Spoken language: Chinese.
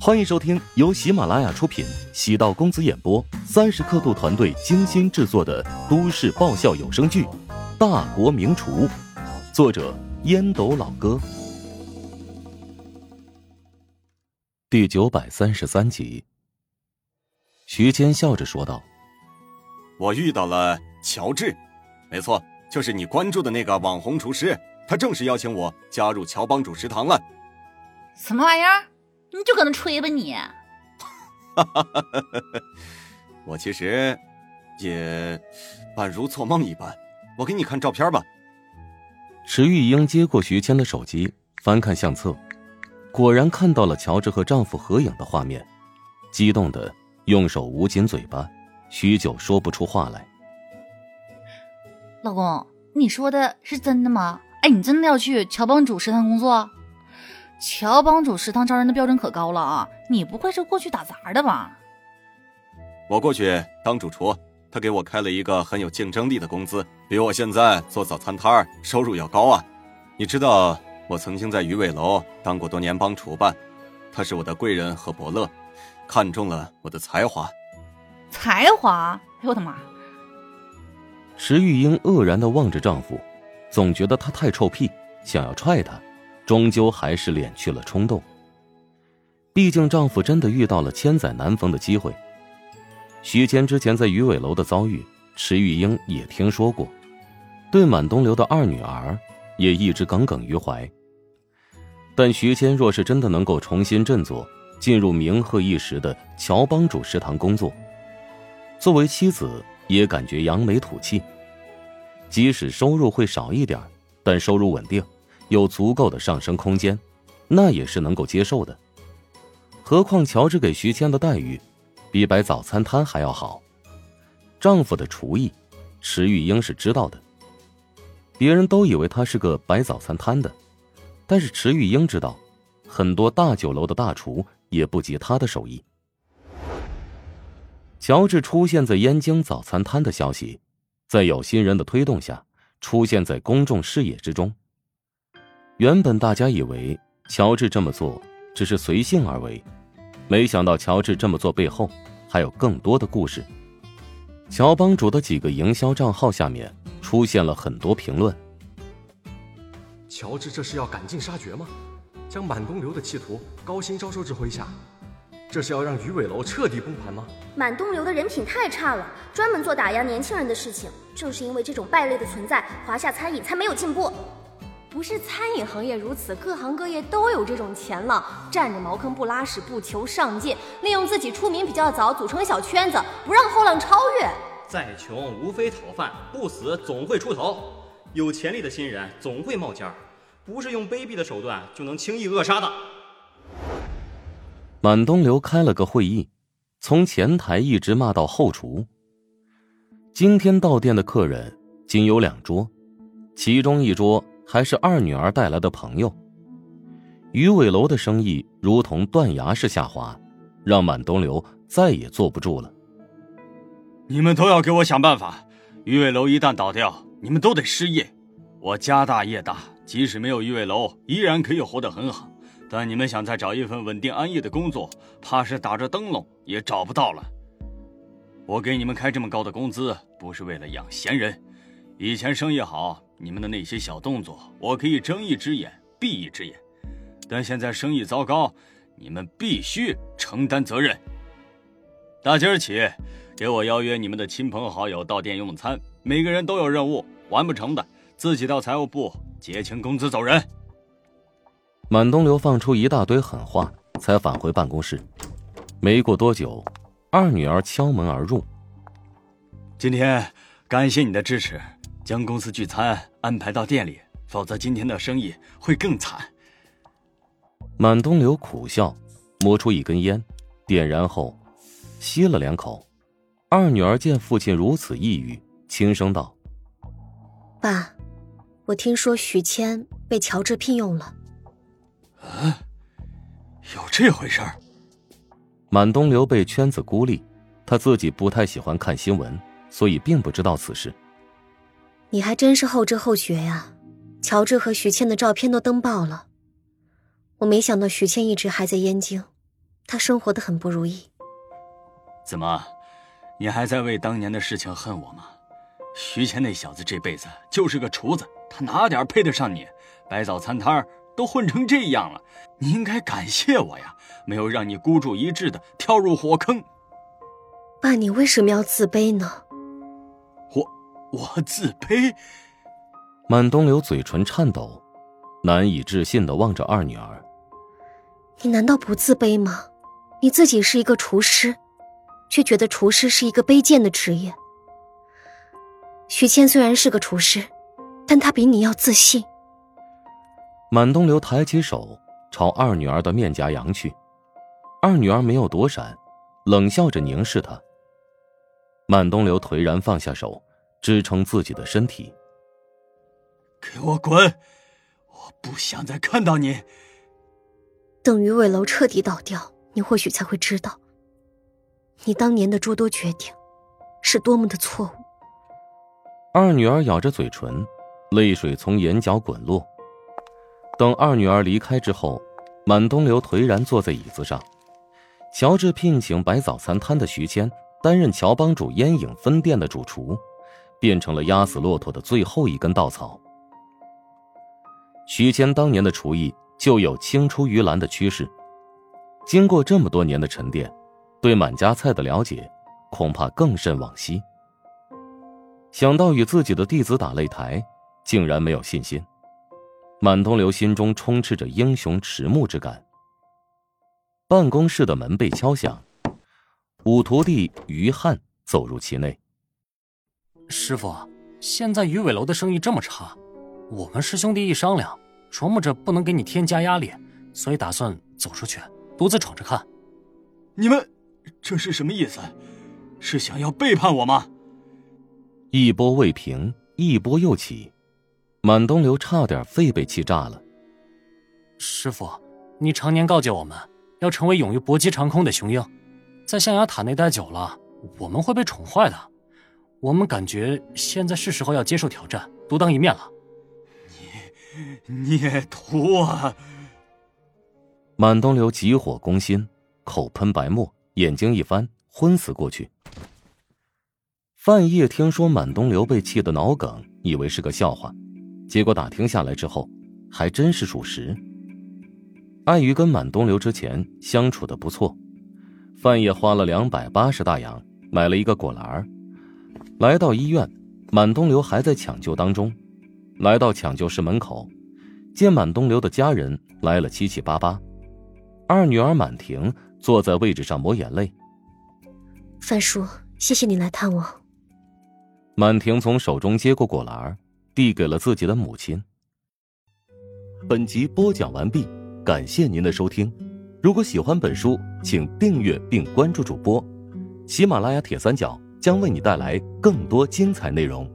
欢迎收听由喜马拉雅出品、喜道公子演播、三十刻度团队精心制作的都市爆笑有声剧《大国名厨》，作者烟斗老哥，第九百三十三集。徐谦笑着说道：“我遇到了乔治，没错，就是你关注的那个网红厨师，他正式邀请我加入乔帮主食堂了。什么玩意儿？”你就搁那吹吧你！我其实也宛如做梦一般。我给你看照片吧。池玉英接过徐谦的手机，翻看相册，果然看到了乔治和丈夫合影的画面，激动的用手捂紧嘴巴，许久说不出话来。老公，你说的是真的吗？哎，你真的要去乔帮主食堂工作？乔帮主食堂招人的标准可高了啊！你不会是过去打杂的吧？我过去当主厨，他给我开了一个很有竞争力的工资，比我现在做早餐摊儿收入要高啊！你知道我曾经在鱼尾楼当过多年帮厨吧？他是我的贵人和伯乐，看中了我的才华。才华？哎呦我的妈！石玉英愕然的望着丈夫，总觉得他太臭屁，想要踹他。终究还是敛去了冲动。毕竟丈夫真的遇到了千载难逢的机会。徐谦之前在鱼尾楼的遭遇，池玉英也听说过，对满东流的二女儿也一直耿耿于怀。但徐谦若是真的能够重新振作，进入名赫一时的乔帮主食堂工作，作为妻子也感觉扬眉吐气。即使收入会少一点，但收入稳定。有足够的上升空间，那也是能够接受的。何况乔治给徐谦的待遇，比摆早餐摊还要好。丈夫的厨艺，池玉英是知道的。别人都以为他是个摆早餐摊的，但是池玉英知道，很多大酒楼的大厨也不及他的手艺。乔治出现在燕京早餐摊的消息，在有心人的推动下，出现在公众视野之中。原本大家以为乔治这么做只是随性而为，没想到乔治这么做背后还有更多的故事。乔帮主的几个营销账号下面出现了很多评论。乔治这是要赶尽杀绝吗？将满东流的企图高薪招收至麾下，这是要让鱼尾楼彻底崩盘吗？满东流的人品太差了，专门做打压年轻人的事情。正是因为这种败类的存在，华夏餐饮才没有进步。不是餐饮行业如此，各行各业都有这种钱浪，占着茅坑不拉屎，不求上进，利用自己出名比较早，组成小圈子，不让后浪超越。再穷无非讨饭，不死总会出头。有潜力的新人总会冒尖儿，不是用卑鄙的手段就能轻易扼杀的。满东流开了个会议，从前台一直骂到后厨。今天到店的客人仅有两桌，其中一桌。还是二女儿带来的朋友。鱼尾楼的生意如同断崖式下滑，让满东流再也坐不住了。你们都要给我想办法！鱼尾楼一旦倒掉，你们都得失业。我家大业大，即使没有鱼尾楼，依然可以活得很好。但你们想再找一份稳定安逸的工作，怕是打着灯笼也找不到了。我给你们开这么高的工资，不是为了养闲人。以前生意好。你们的那些小动作，我可以睁一只眼闭一只眼，但现在生意糟糕，你们必须承担责任。打今儿起，给我邀约你们的亲朋好友到店用餐，每个人都有任务，完不成的自己到财务部结清工资走人。满东流放出一大堆狠话，才返回办公室。没过多久，二女儿敲门而入。今天感谢你的支持。将公司聚餐安排到店里，否则今天的生意会更惨。满东流苦笑，摸出一根烟，点燃后吸了两口。二女儿见父亲如此抑郁，轻声道：“爸，我听说许谦被乔治聘用了。”啊，有这回事儿？满东流被圈子孤立，他自己不太喜欢看新闻，所以并不知道此事。你还真是后知后觉呀！乔治和徐倩的照片都登报了。我没想到徐倩一直还在燕京，她生活的很不如意。怎么，你还在为当年的事情恨我吗？徐倩那小子这辈子就是个厨子，他哪点配得上你？摆早餐摊都混成这样了，你应该感谢我呀，没有让你孤注一掷的跳入火坑。爸，你为什么要自卑呢？我我自卑？满东流嘴唇颤抖，难以置信的望着二女儿。你难道不自卑吗？你自己是一个厨师，却觉得厨师是一个卑贱的职业。徐谦虽然是个厨师，但他比你要自信。满东流抬起手朝二女儿的面颊扬去，二女儿没有躲闪，冷笑着凝视他。满东流颓然放下手，支撑自己的身体。给我滚！我不想再看到你。等鱼尾楼彻底倒掉，你或许才会知道，你当年的诸多决定，是多么的错误。二女儿咬着嘴唇，泪水从眼角滚落。等二女儿离开之后，满东流颓然坐在椅子上。乔治聘请摆早餐摊的徐谦担任乔帮主烟影分店的主厨，变成了压死骆驼的最后一根稻草。徐谦当年的厨艺就有青出于蓝的趋势，经过这么多年的沉淀，对满家菜的了解恐怕更甚往昔。想到与自己的弟子打擂台，竟然没有信心，满东流心中充斥着英雄迟暮之感。办公室的门被敲响，五徒弟于汉走入其内。师傅，现在鱼尾楼的生意这么差。我们师兄弟一商量，琢磨着不能给你添加压力，所以打算走出去，独自闯着看。你们这是什么意思？是想要背叛我吗？一波未平，一波又起，满东流差点肺被气炸了。师傅，你常年告诫我们要成为勇于搏击长空的雄鹰，在象牙塔内待久了，我们会被宠坏的。我们感觉现在是时候要接受挑战，独当一面了。你孽徒啊！满东流急火攻心，口喷白沫，眼睛一翻，昏死过去。范晔听说满东流被气得脑梗，以为是个笑话，结果打听下来之后，还真是属实。碍于跟满东流之前相处的不错，范晔花了两百八十大洋买了一个果篮来到医院，满东流还在抢救当中。来到抢救室门口，见满东流的家人来了七七八八。二女儿满婷坐在位置上抹眼泪。范叔，谢谢你来探望。满婷从手中接过果篮，递给了自己的母亲。本集播讲完毕，感谢您的收听。如果喜欢本书，请订阅并关注主播。喜马拉雅铁三角将为你带来更多精彩内容。